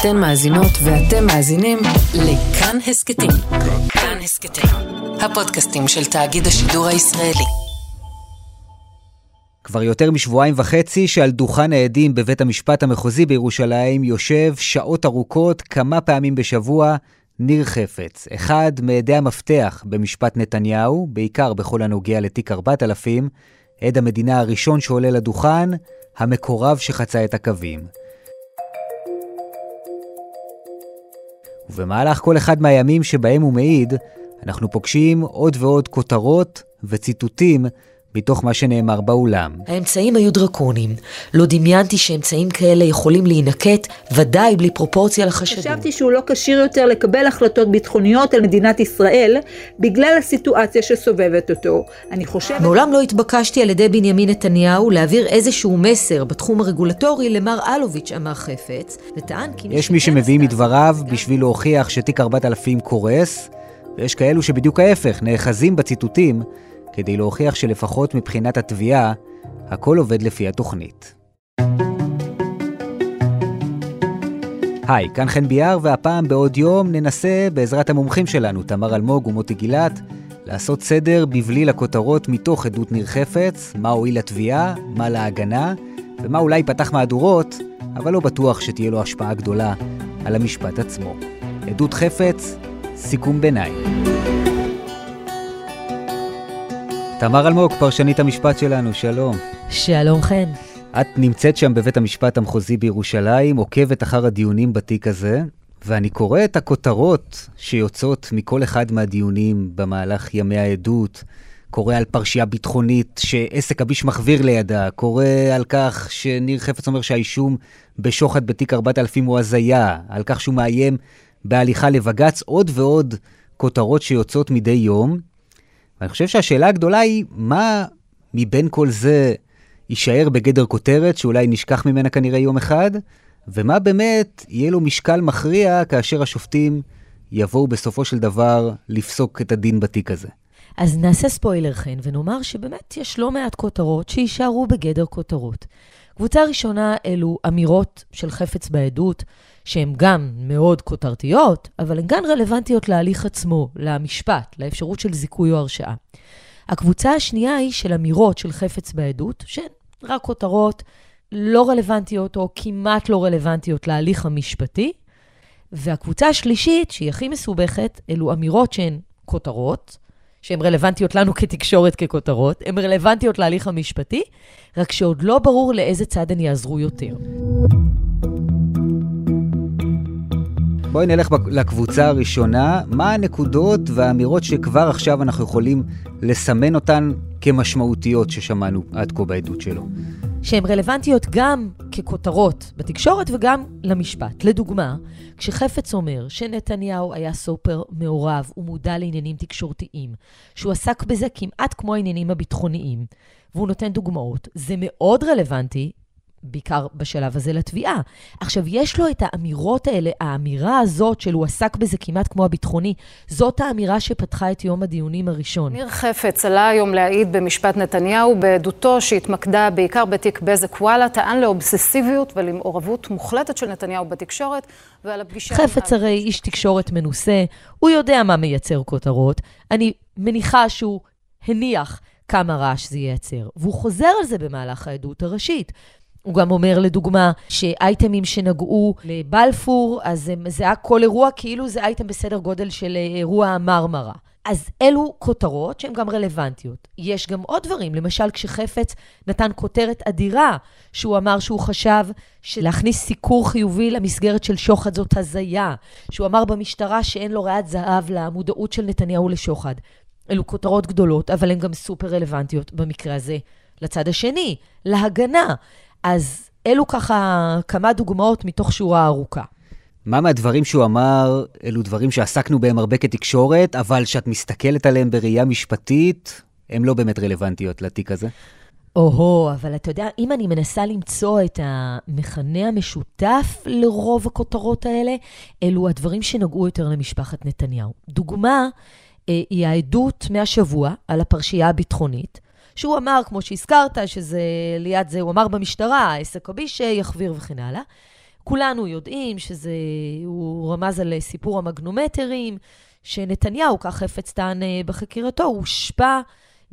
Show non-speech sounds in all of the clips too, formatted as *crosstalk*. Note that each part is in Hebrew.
אתן מאזינות ואתם מאזינים לכאן הסכתים. כאן הסכתים, הפודקאסטים של תאגיד השידור הישראלי. כבר יותר משבועיים וחצי שעל דוכן העדים בבית המשפט המחוזי בירושלים יושב שעות ארוכות כמה פעמים בשבוע ניר חפץ, אחד מעדי המפתח במשפט נתניהו, בעיקר בכל הנוגע לתיק 4000, עד המדינה הראשון שעולה לדוכן, המקורב שחצה את הקווים. ובמהלך כל אחד מהימים שבהם הוא מעיד, אנחנו פוגשים עוד ועוד כותרות וציטוטים מתוך מה שנאמר באולם. האמצעים היו דרקוניים. לא דמיינתי שאמצעים כאלה יכולים להינקט, ודאי בלי פרופורציה לחשדות. חשבתי שהוא לא כשיר יותר לקבל החלטות ביטחוניות על מדינת ישראל, בגלל הסיטואציה שסובבת אותו. אני חושבת... מעולם לא התבקשתי על ידי בנימין נתניהו להעביר איזשהו מסר בתחום הרגולטורי למר אלוביץ', אמר חפץ, וטען כי... יש מי שמביאים מדבריו בשביל להוכיח שתיק 4000 קורס, ויש כאלו שבדיוק ההפך, נאחזים בציטוטים כדי להוכיח שלפחות מבחינת התביעה, הכל עובד לפי התוכנית. היי, כאן חן ביאר, והפעם בעוד יום ננסה, בעזרת המומחים שלנו, תמר אלמוג ומוטי גילת, לעשות סדר בבליל הכותרות מתוך עדות ניר חפץ, מה הועיל לתביעה, מה להגנה, ומה אולי פתח מהדורות, אבל לא בטוח שתהיה לו השפעה גדולה על המשפט עצמו. עדות חפץ, סיכום ביניים. תמר אלמוג, פרשנית המשפט שלנו, שלום. שלום חן. את נמצאת שם בבית המשפט המחוזי בירושלים, עוקבת אחר הדיונים בתיק הזה, ואני קורא את הכותרות שיוצאות מכל אחד מהדיונים במהלך ימי העדות. קורא על פרשייה ביטחונית שעסק הביש מחוויר לידה, קורא על כך שניר חפץ אומר שהאישום בשוחד בתיק 4000 הוא הזיה, על כך שהוא מאיים בהליכה לבג"ץ, עוד ועוד כותרות שיוצאות מדי יום. ואני חושב שהשאלה הגדולה היא, מה מבין כל זה יישאר בגדר כותרת, שאולי נשכח ממנה כנראה יום אחד, ומה באמת יהיה לו משקל מכריע כאשר השופטים יבואו בסופו של דבר לפסוק את הדין בתיק הזה. אז נעשה ספוילר חן, ונאמר שבאמת יש לא מעט כותרות שיישארו בגדר כותרות. קבוצה ראשונה אלו אמירות של חפץ בעדות, שהן גם מאוד כותרתיות, אבל הן גם רלוונטיות להליך עצמו, למשפט, לאפשרות של זיכוי או הרשעה. הקבוצה השנייה היא של אמירות של חפץ בעדות, שהן רק כותרות לא רלוונטיות או כמעט לא רלוונטיות להליך המשפטי. והקבוצה השלישית, שהיא הכי מסובכת, אלו אמירות שהן כותרות, שהן רלוונטיות לנו כתקשורת ככותרות, הן רלוונטיות להליך המשפטי, רק שעוד לא ברור לאיזה צד הן יעזרו יותר. בואי נלך לקבוצה הראשונה. מה הנקודות והאמירות שכבר עכשיו אנחנו יכולים לסמן אותן כמשמעותיות ששמענו עד כה בעדות שלו? שהן רלוונטיות גם ככותרות בתקשורת וגם למשפט. לדוגמה, כשחפץ אומר שנתניהו היה סופר מעורב ומודע לעניינים תקשורתיים, שהוא עסק בזה כמעט כמו העניינים הביטחוניים, והוא נותן דוגמאות, זה מאוד רלוונטי בעיקר בשלב הזה לתביעה. עכשיו, יש לו את האמירות האלה, האמירה הזאת של הוא עסק בזה כמעט כמו הביטחוני, זאת האמירה שפתחה את יום הדיונים הראשון. ניר חפץ עלה היום להעיד במשפט נתניהו בעדותו שהתמקדה בעיקר בתיק בזק וואלה, טען לאובססיביות ולמעורבות מוחלטת של נתניהו בתקשורת ועל הפגישה... חפץ הרי איש תקשורת מנוסה, הוא יודע מה מייצר כותרות. אני מניחה שהוא הניח כמה רעש זה ייצר. והוא חוזר על זה במהלך העדות הראשית. הוא גם אומר, לדוגמה, שאייטמים שנגעו לבלפור, אז זה היה כל אירוע כאילו זה אייטם בסדר גודל של אה, אירוע המרמרה. אז אלו כותרות שהן גם רלוונטיות. יש גם עוד דברים, למשל כשחפץ נתן כותרת אדירה, שהוא אמר שהוא חשב שלהכניס סיקור חיובי למסגרת של שוחד זאת הזיה, שהוא אמר במשטרה שאין לו ריאת זהב למודעות של נתניהו לשוחד. אלו כותרות גדולות, אבל הן גם סופר רלוונטיות במקרה הזה לצד השני, להגנה. אז אלו ככה כמה דוגמאות מתוך שורה ארוכה. מה מהדברים שהוא אמר, אלו דברים שעסקנו בהם הרבה כתקשורת, אבל שאת מסתכלת עליהם בראייה משפטית, הם לא באמת רלוונטיות לתיק הזה? או-הו, אבל אתה יודע, אם אני מנסה למצוא את המכנה המשותף לרוב הכותרות האלה, אלו הדברים שנגעו יותר למשפחת נתניהו. דוגמה אה, היא העדות מהשבוע על הפרשייה הביטחונית, שהוא אמר, כמו שהזכרת, שזה ליד זה, הוא אמר במשטרה, עסק הביש יחביר וכן הלאה. כולנו יודעים שזה, הוא רמז על סיפור המגנומטרים, שנתניהו, כך חפץ טען אה, בחקירתו, הושפע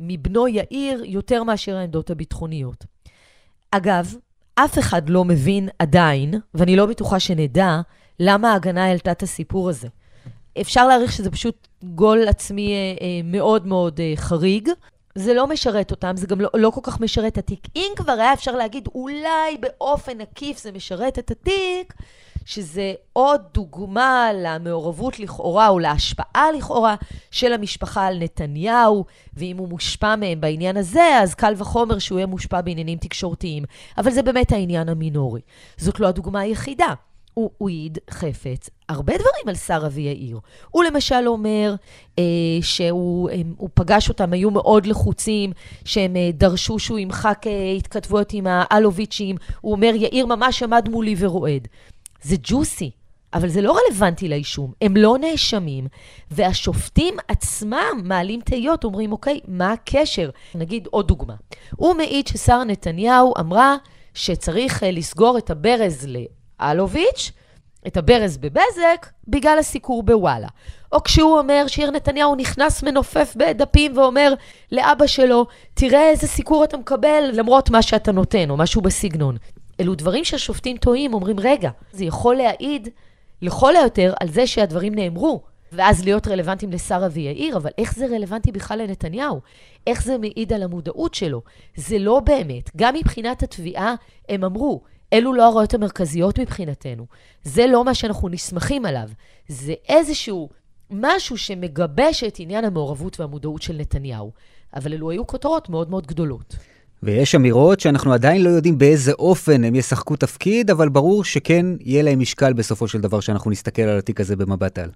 מבנו יאיר יותר מאשר העמדות הביטחוניות. אגב, אף אחד לא מבין עדיין, ואני לא בטוחה שנדע, למה ההגנה העלתה את הסיפור הזה. אפשר להעריך שזה פשוט גול עצמי אה, אה, מאוד מאוד חריג. זה לא משרת אותם, זה גם לא, לא כל כך משרת את התיק. אם כבר היה אפשר להגיד, אולי באופן עקיף זה משרת את התיק, שזה עוד דוגמה למעורבות לכאורה או להשפעה לכאורה של המשפחה על נתניהו, ואם הוא מושפע מהם בעניין הזה, אז קל וחומר שהוא יהיה מושפע בעניינים תקשורתיים. אבל זה באמת העניין המינורי. זאת לא הדוגמה היחידה. הוא העיד חפץ הרבה דברים על שר אבי יאיר. הוא למשל אומר אה, שהוא הם, פגש אותם, היו מאוד לחוצים, שהם אה, דרשו שהוא ימחק אה, התכתבויות עם האלוביצ'ים. הוא אומר, יאיר ממש עמד מולי ורועד. זה ג'וסי, אבל זה לא רלוונטי לאישום. הם לא נאשמים, והשופטים עצמם מעלים תהיות, אומרים, אוקיי, מה הקשר? נגיד עוד דוגמה. הוא מעיד ששרה נתניהו אמרה שצריך אה, לסגור את הברז לאלוביץ', את הברז בבזק, בגלל הסיקור בוואלה. או כשהוא אומר, שיר נתניהו נכנס מנופף בדפים ואומר לאבא שלו, תראה איזה סיקור אתה מקבל למרות מה שאתה נותן, או משהו בסגנון. אלו דברים שהשופטים טועים, אומרים, רגע, זה יכול להעיד לכל היותר על זה שהדברים נאמרו, ואז להיות רלוונטיים לשר אבי יאיר, אבל איך זה רלוונטי בכלל לנתניהו? איך זה מעיד על המודעות שלו? זה לא באמת. גם מבחינת התביעה, הם אמרו, אלו לא הראיות המרכזיות מבחינתנו. זה לא מה שאנחנו נסמכים עליו. זה איזשהו משהו שמגבש את עניין המעורבות והמודעות של נתניהו. אבל אלו היו כותרות מאוד מאוד גדולות. ויש אמירות שאנחנו עדיין לא יודעים באיזה אופן הם ישחקו תפקיד, אבל ברור שכן יהיה להם משקל בסופו של דבר שאנחנו נסתכל על התיק הזה במבט על.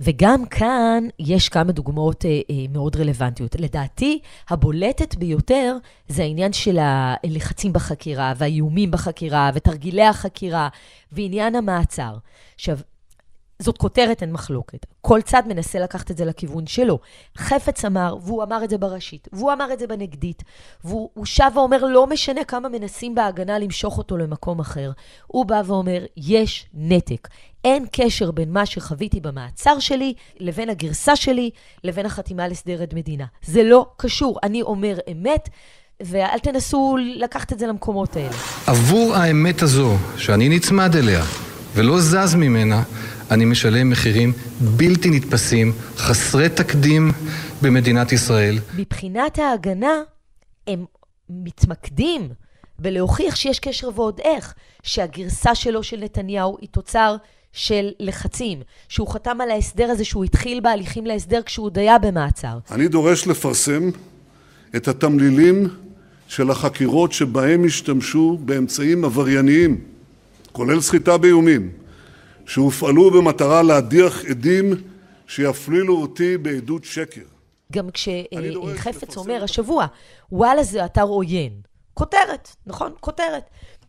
וגם כאן יש כמה דוגמאות אה, אה, מאוד רלוונטיות. לדעתי, הבולטת ביותר זה העניין של הלחצים בחקירה, והאיומים בחקירה, ותרגילי החקירה, ועניין המעצר. עכשיו, זאת כותרת, אין מחלוקת. כל צד מנסה לקחת את זה לכיוון שלו. חפץ אמר, והוא אמר את זה בראשית, והוא אמר את זה בנגדית, והוא שב ואומר, לא משנה כמה מנסים בהגנה למשוך אותו למקום אחר. הוא בא ואומר, יש נתק. אין קשר בין מה שחוויתי במעצר שלי לבין הגרסה שלי לבין החתימה להסדר עד מדינה. זה לא קשור. אני אומר אמת. ואל תנסו לקחת את זה למקומות האלה. עבור האמת הזו, שאני נצמד אליה ולא זז ממנה, אני משלם מחירים בלתי נתפסים, חסרי תקדים במדינת ישראל. מבחינת ההגנה, הם מתמקדים בלהוכיח שיש קשר ועוד איך, שהגרסה שלו של נתניהו היא תוצר של לחצים, שהוא חתם על ההסדר הזה, שהוא התחיל בהליכים להסדר כשהוא עוד היה במעצר. אני דורש לפרסם את התמלילים של החקירות שבהם השתמשו באמצעים עברייניים, כולל סחיטה באיומים, שהופעלו במטרה להדיח עדים שיפלילו אותי בעדות שקר. גם כשחפץ אומר השבוע, וואלה זה אתר עוין. כותרת, נכון? כותרת.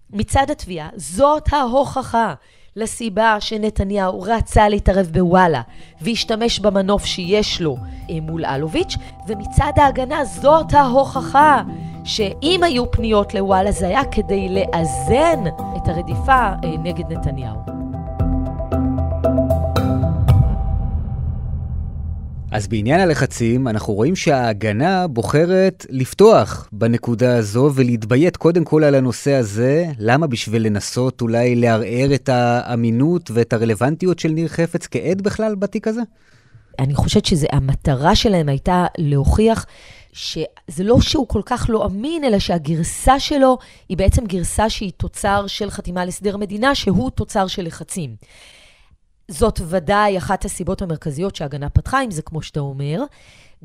מצד התביעה, זאת ההוכחה לסיבה שנתניהו רצה להתערב בוואלה והשתמש במנוף שיש לו אה, מול אלוביץ', ומצד ההגנה זאת ההוכחה שאם היו פניות לוואלה זה היה כדי לאזן את הרדיפה אה, נגד נתניהו. אז בעניין הלחצים, אנחנו רואים שההגנה בוחרת לפתוח בנקודה הזו ולהתביית קודם כל על הנושא הזה. למה? בשביל לנסות אולי לערער את האמינות ואת הרלוונטיות של ניר חפץ כעד בכלל בתיק הזה? אני חושבת שהמטרה שלהם הייתה להוכיח שזה לא שהוא כל כך לא אמין, אלא שהגרסה שלו היא בעצם גרסה שהיא תוצר של חתימה על הסדר מדינה, שהוא תוצר של לחצים. זאת ודאי אחת הסיבות המרכזיות שההגנה פתחה עם זה, כמו שאתה אומר.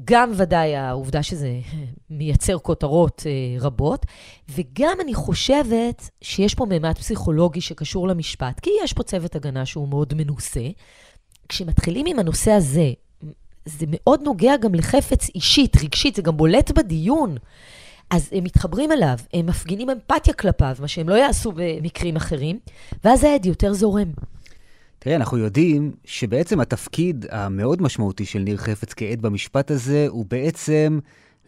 גם ודאי העובדה שזה *laughs* מייצר כותרות אה, רבות, וגם אני חושבת שיש פה מימד פסיכולוגי שקשור למשפט, כי יש פה צוות הגנה שהוא מאוד מנוסה. כשמתחילים עם הנושא הזה, זה מאוד נוגע גם לחפץ אישית, רגשית, זה גם בולט בדיון. אז הם מתחברים אליו, הם מפגינים אמפתיה כלפיו, מה שהם לא יעשו במקרים אחרים, ואז העד יותר זורם. תראה, אנחנו יודעים שבעצם התפקיד המאוד משמעותי של ניר חפץ כעד במשפט הזה הוא בעצם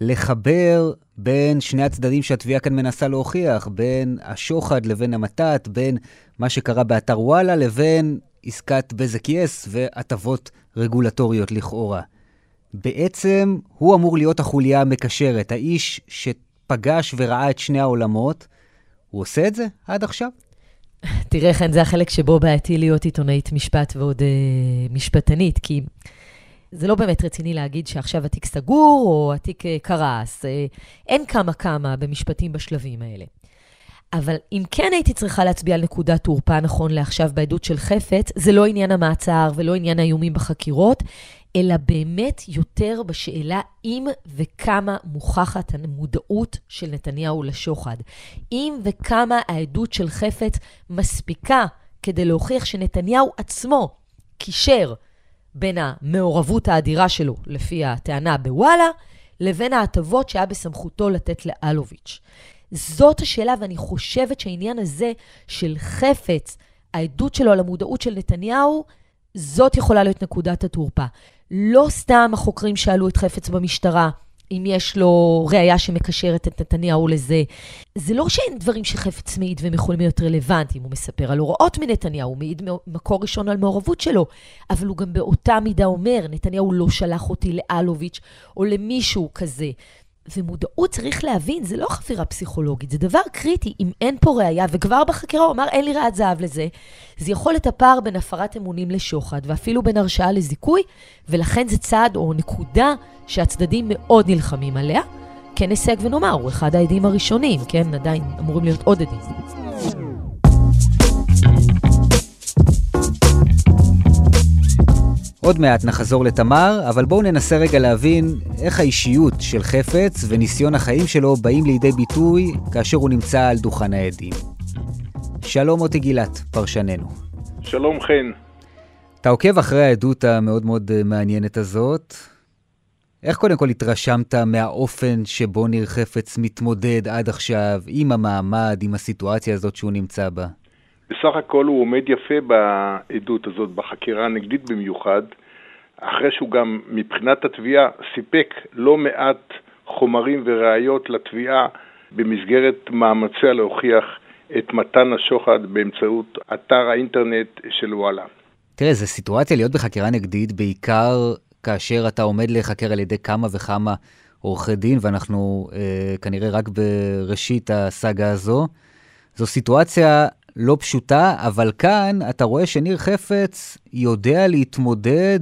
לחבר בין שני הצדדים שהתביעה כאן מנסה להוכיח, בין השוחד לבין המתת, בין מה שקרה באתר וואלה לבין עסקת בזק יס והטבות רגולטוריות לכאורה. בעצם הוא אמור להיות החוליה המקשרת, האיש שפגש וראה את שני העולמות. הוא עושה את זה עד עכשיו? תראה, חן, זה החלק שבו בעייתי להיות עיתונאית משפט ועוד אה, משפטנית, כי זה לא באמת רציני להגיד שעכשיו התיק סגור או התיק אה, קרס. אה, אין כמה כמה במשפטים בשלבים האלה. אבל אם כן הייתי צריכה להצביע על נקודת תורפה נכון לעכשיו בעדות של חפץ, זה לא עניין המעצר ולא עניין האיומים בחקירות, אלא באמת יותר בשאלה אם וכמה מוכחת המודעות של נתניהו לשוחד. אם וכמה העדות של חפץ מספיקה כדי להוכיח שנתניהו עצמו קישר בין המעורבות האדירה שלו, לפי הטענה בוואלה, לבין ההטבות שהיה בסמכותו לתת לאלוביץ'. זאת השאלה, ואני חושבת שהעניין הזה של חפץ, העדות שלו על המודעות של נתניהו, זאת יכולה להיות נקודת התורפה. לא סתם החוקרים שאלו את חפץ במשטרה, אם יש לו ראייה שמקשרת את נתניהו לזה. זה לא שאין דברים שחפץ מעיד והם יכולים להיות רלוונטיים. הוא מספר על הוראות מנתניהו, הוא מעיד מקור ראשון על מעורבות שלו, אבל הוא גם באותה מידה אומר, נתניהו לא שלח אותי לאלוביץ' או למישהו כזה. ומודעות, צריך להבין, זה לא חפירה פסיכולוגית, זה דבר קריטי. אם אין פה ראייה, וכבר בחקירה הוא אמר, אין לי ראיית זהב לזה, זה יכול את הפער בין הפרת אמונים לשוחד, ואפילו בין הרשעה לזיכוי, ולכן זה צעד או נקודה שהצדדים מאוד נלחמים עליה. כן הישג ונאמר, הוא אחד העדים הראשונים, כן? עדיין אמורים להיות עוד עדים. עוד מעט נחזור לתמר, אבל בואו ננסה רגע להבין איך האישיות של חפץ וניסיון החיים שלו באים לידי ביטוי כאשר הוא נמצא על דוכן העדים. שלום מוטי גילת, פרשננו. שלום חן. אתה עוקב אחרי העדות המאוד מאוד אה, מעניינת הזאת. איך קודם כל התרשמת מהאופן שבו ניר חפץ מתמודד עד עכשיו עם המעמד, עם הסיטואציה הזאת שהוא נמצא בה? בסך הכל הוא עומד יפה בעדות הזאת, בחקירה הנגדית במיוחד, אחרי שהוא גם מבחינת התביעה סיפק לא מעט חומרים וראיות לתביעה במסגרת מאמציה להוכיח את מתן השוחד באמצעות אתר האינטרנט של וואלה. תראה, זו סיטואציה להיות בחקירה נגדית, בעיקר כאשר אתה עומד להיחקר על ידי כמה וכמה עורכי דין, ואנחנו אה, כנראה רק בראשית הסאגה הזו. זו סיטואציה לא פשוטה, אבל כאן אתה רואה שניר חפץ יודע להתמודד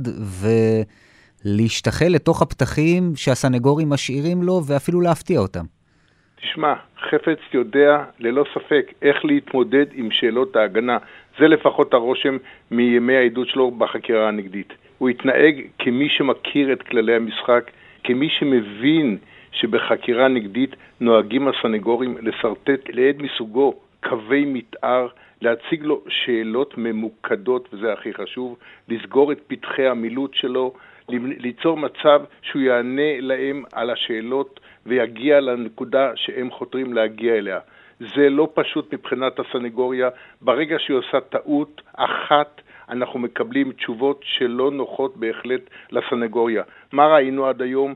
ולהשתחל לתוך הפתחים שהסנגורים משאירים לו, ואפילו להפתיע אותם. תשמע, חפץ יודע ללא ספק איך להתמודד עם שאלות ההגנה. זה לפחות הרושם מימי העדות שלו בחקירה הנגדית. הוא התנהג כמי שמכיר את כללי המשחק, כמי שמבין שבחקירה נגדית נוהגים הסנגורים לשרטט לעד מסוגו קווי מתאר, להציג לו שאלות ממוקדות, וזה הכי חשוב, לסגור את פתחי המילוט שלו, ליצור מצב שהוא יענה להם על השאלות ויגיע לנקודה שהם חותרים להגיע אליה. זה לא פשוט מבחינת הסנגוריה. ברגע שהיא עושה טעות אחת, אנחנו מקבלים תשובות שלא נוחות בהחלט לסנגוריה. מה ראינו עד היום?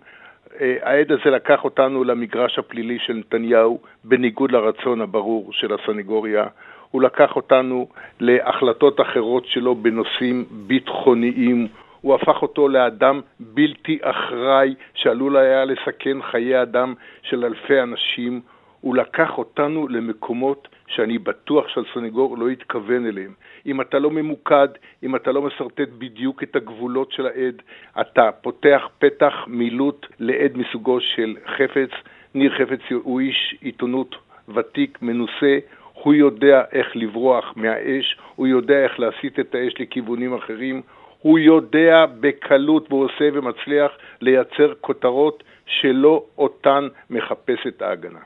העד הזה לקח אותנו למגרש הפלילי של נתניהו, בניגוד לרצון הברור של הסנגוריה. הוא לקח אותנו להחלטות אחרות שלו בנושאים ביטחוניים. הוא הפך אותו לאדם בלתי אחראי שעלול היה לסכן חיי אדם של אלפי אנשים. הוא לקח אותנו למקומות שאני בטוח שהסנגור לא התכוון אליהם. אם אתה לא ממוקד, אם אתה לא משרטט בדיוק את הגבולות של העד, אתה פותח פתח מילוט לעד מסוגו של חפץ. ניר חפץ הוא איש עיתונות ותיק, מנוסה, הוא יודע איך לברוח מהאש, הוא יודע איך להסיט את האש לכיוונים אחרים, הוא יודע בקלות, והוא עושה ומצליח לייצר כותרות שלא אותן מחפשת ההגנה.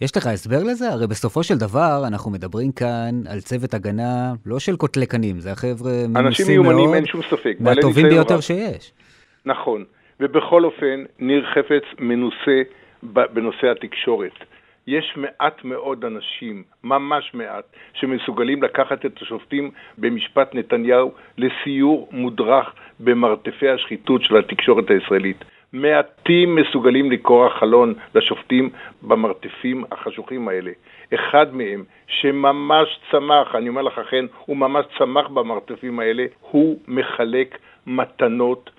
יש לך הסבר לזה? הרי בסופו של דבר אנחנו מדברים כאן על צוות הגנה לא של קוטלי קנים, זה החבר'ה מנוסים מאוד. אנשים מיומנים, אין שום ספק. מהטובים ביותר רב. שיש. נכון, ובכל אופן, ניר חפץ מנוסה בנושא התקשורת. יש מעט מאוד אנשים, ממש מעט, שמסוגלים לקחת את השופטים במשפט נתניהו לסיור מודרך במרתפי השחיתות של התקשורת הישראלית. מעטים מסוגלים לקרוא החלון לשופטים במרתפים החשוכים האלה. אחד מהם, שממש צמח, אני אומר לך אכן, הוא ממש צמח במרתפים האלה, הוא מחלק מתנות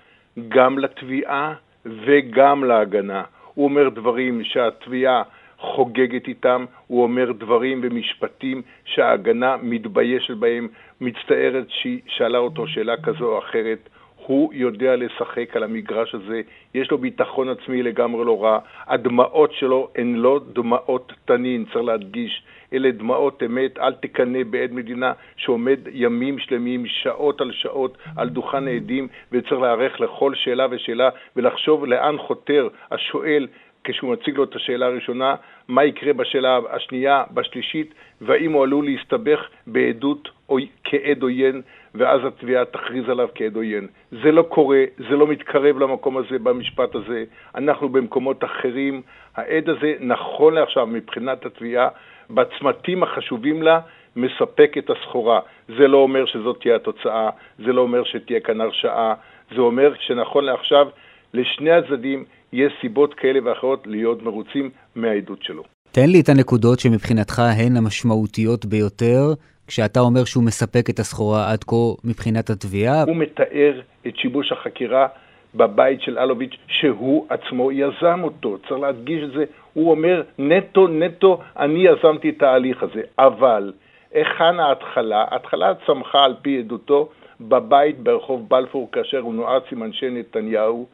גם לתביעה וגם להגנה. הוא אומר דברים שהתביעה חוגגת איתם, הוא אומר דברים ומשפטים שההגנה מתביישת בהם, מצטערת שהיא שאלה אותו שאלה כזו או אחרת. הוא יודע לשחק על המגרש הזה, יש לו ביטחון עצמי לגמרי לא רע. הדמעות שלו הן לא דמעות תנין, צריך להדגיש. אלה דמעות אמת, אל תקנא בעד מדינה שעומד ימים שלמים, שעות על שעות, על דוכן העדים, וצריך להיערך לכל שאלה ושאלה ולחשוב לאן חותר השואל כשהוא מציג לו את השאלה הראשונה, מה יקרה בשאלה השנייה, בשלישית, והאם הוא עלול להסתבך בעדות או כעד עוין, ואז התביעה תכריז עליו כעד עוין. זה לא קורה, זה לא מתקרב למקום הזה במשפט הזה. אנחנו במקומות אחרים. העד הזה, נכון לעכשיו, מבחינת התביעה, בצמתים החשובים לה, מספק את הסחורה. זה לא אומר שזאת תהיה התוצאה, זה לא אומר שתהיה כאן הרשעה, זה אומר שנכון לעכשיו, לשני הצדדים יש סיבות כאלה ואחרות להיות מרוצים מהעדות שלו. תן לי את הנקודות שמבחינתך הן המשמעותיות ביותר, כשאתה אומר שהוא מספק את הסחורה עד כה מבחינת התביעה. הוא מתאר את שיבוש החקירה בבית של אלוביץ', שהוא עצמו יזם אותו. צריך להדגיש את זה. הוא אומר, נטו, נטו, אני יזמתי את ההליך הזה. אבל, היכן ההתחלה? ההתחלה צמחה על פי עדותו בבית ברחוב בלפור, כאשר הוא נועץ עם אנשי נתניהו,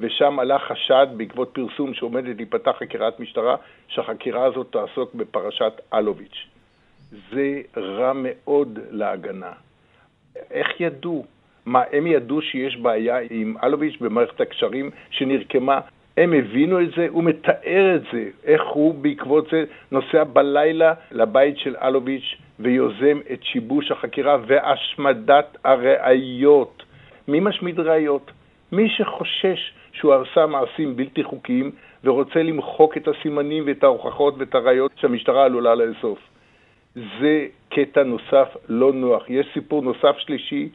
ושם עלה חשד בעקבות פרסום שעומדת להיפתח חקירת משטרה, שהחקירה הזאת תעסוק בפרשת אלוביץ'. זה רע מאוד להגנה. איך ידעו? מה, הם ידעו שיש בעיה עם אלוביץ' במערכת הקשרים שנרקמה? הם הבינו את זה, הוא מתאר את זה, איך הוא בעקבות זה נוסע בלילה לבית של אלוביץ' ויוזם את שיבוש החקירה והשמדת הראיות. מי משמיד ראיות? מי שחושש שהוא עשה מעשים בלתי חוקיים ורוצה למחוק את הסימנים ואת ההוכחות ואת הראיות שהמשטרה עלולה לאסוף. זה קטע נוסף לא נוח. יש סיפור נוסף שלישי,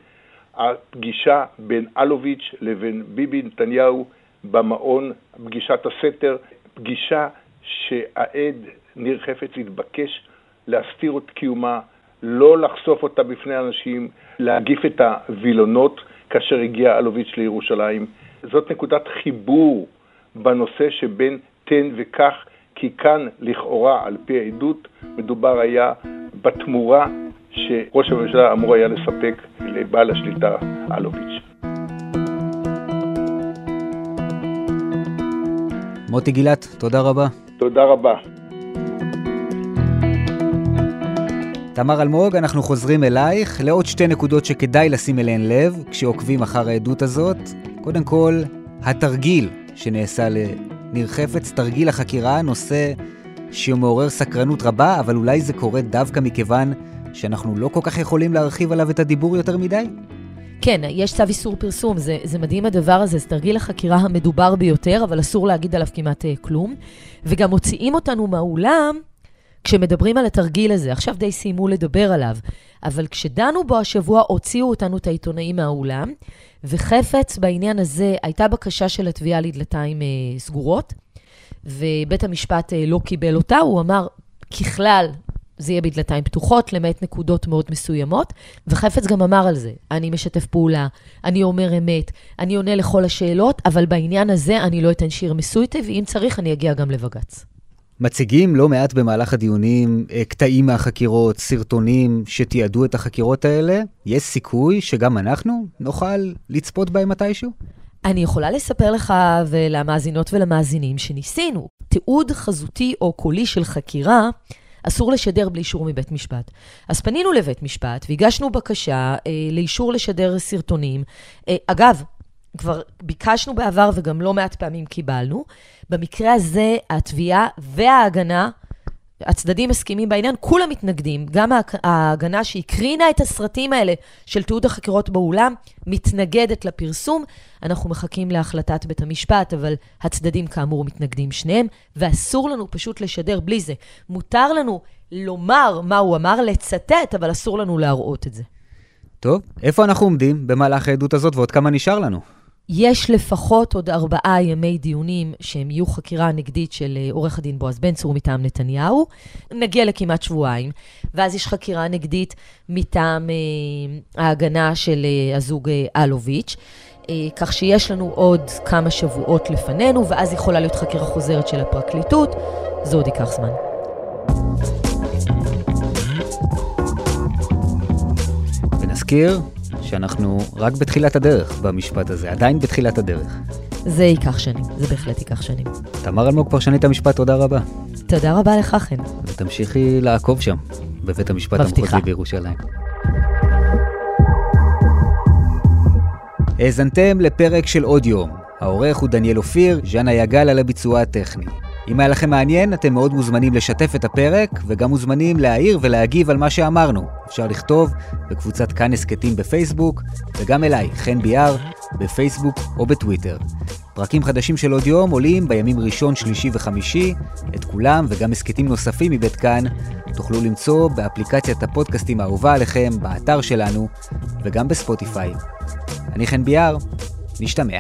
הפגישה בין אלוביץ' לבין ביבי נתניהו במעון, פגישת הסתר, פגישה שהעד ניר חפץ התבקש להסתיר את קיומה, לא לחשוף אותה בפני אנשים, להגיף את הווילונות כאשר הגיע אלוביץ' לירושלים. זאת נקודת חיבור בנושא שבין תן וקח, כי כאן לכאורה, על פי העדות, מדובר היה בתמורה שראש הממשלה אמור היה לספק לבעל השליטה אלוביץ'. מוטי גילת, תודה רבה. תודה רבה. תמר אלמוג, אנחנו חוזרים אלייך לעוד שתי נקודות שכדאי לשים אליהן לב כשעוקבים אחר העדות הזאת. קודם כל, התרגיל שנעשה לניר חפץ, תרגיל החקירה, נושא שמעורר סקרנות רבה, אבל אולי זה קורה דווקא מכיוון שאנחנו לא כל כך יכולים להרחיב עליו את הדיבור יותר מדי? כן, יש צו איסור פרסום, זה, זה מדהים הדבר הזה, זה תרגיל החקירה המדובר ביותר, אבל אסור להגיד עליו כמעט uh, כלום. וגם מוציאים אותנו מהאולם כשמדברים על התרגיל הזה. עכשיו די סיימו לדבר עליו, אבל כשדנו בו השבוע, הוציאו אותנו את העיתונאים מהאולם, וחפץ בעניין הזה, הייתה בקשה של התביעה לדלתיים uh, סגורות, ובית המשפט uh, לא קיבל אותה, הוא אמר, ככלל, זה יהיה בדלתיים פתוחות, למעט נקודות מאוד מסוימות. וחפץ גם אמר על זה, אני משתף פעולה, אני אומר אמת, אני עונה לכל השאלות, אבל בעניין הזה אני לא אתן שיר מסויטה, ואם צריך, אני אגיע גם לבג"ץ. מציגים לא מעט במהלך הדיונים אה, קטעים מהחקירות, סרטונים שתיעדו את החקירות האלה. יש סיכוי שגם אנחנו נוכל לצפות בהם מתישהו? אני יכולה לספר לך ולמאזינות ולמאזינים שניסינו. תיעוד חזותי או קולי של חקירה אסור לשדר בלי אישור מבית משפט. אז פנינו לבית משפט והגשנו בקשה אה, לאישור לשדר סרטונים. אה, אגב, כבר ביקשנו בעבר וגם לא מעט פעמים קיבלנו. במקרה הזה, התביעה וההגנה, הצדדים מסכימים בעניין, כולם מתנגדים. גם ההגנה שהקרינה את הסרטים האלה של תיעוד החקירות באולם, מתנגדת לפרסום. אנחנו מחכים להחלטת בית המשפט, אבל הצדדים כאמור מתנגדים שניהם, ואסור לנו פשוט לשדר בלי זה. מותר לנו לומר מה הוא אמר, לצטט, אבל אסור לנו להראות את זה. טוב, איפה אנחנו עומדים במהלך העדות הזאת ועוד כמה נשאר לנו? יש לפחות עוד ארבעה ימי דיונים שהם יהיו חקירה נגדית של אה, עורך הדין בועז בן צור מטעם נתניהו. נגיע לכמעט שבועיים, ואז יש חקירה נגדית מטעם אה, ההגנה של אה, הזוג אה, אלוביץ'. אה, כך שיש לנו עוד כמה שבועות לפנינו, ואז יכולה להיות חקירה חוזרת של הפרקליטות. זה עוד ייקח זמן. ונזכיר שאנחנו רק בתחילת הדרך במשפט הזה, עדיין בתחילת הדרך. זה ייקח שנים, זה בהחלט ייקח שנים. תמר אלמוג, פרשנית המשפט, תודה רבה. תודה רבה לך, חן. ותמשיכי לעקוב שם, בבית המשפט. המחוזי בירושלים. האזנתם לפרק של עוד יום. העורך הוא דניאל אופיר, ז'אנה יגל על הביצוע הטכני. אם היה לכם מעניין, אתם מאוד מוזמנים לשתף את הפרק, וגם מוזמנים להעיר ולהגיב על מה שאמרנו. אפשר לכתוב בקבוצת כאן הסכתים בפייסבוק, וגם אליי, חן ביאר, בפייסבוק או בטוויטר. פרקים חדשים של עוד יום עולים בימים ראשון, שלישי וחמישי. את כולם וגם הסכתים נוספים מבית כאן תוכלו למצוא באפליקציית הפודקאסטים האהובה עליכם, באתר שלנו, וגם בספוטיפיי. אני חן ביאר, נשתמע.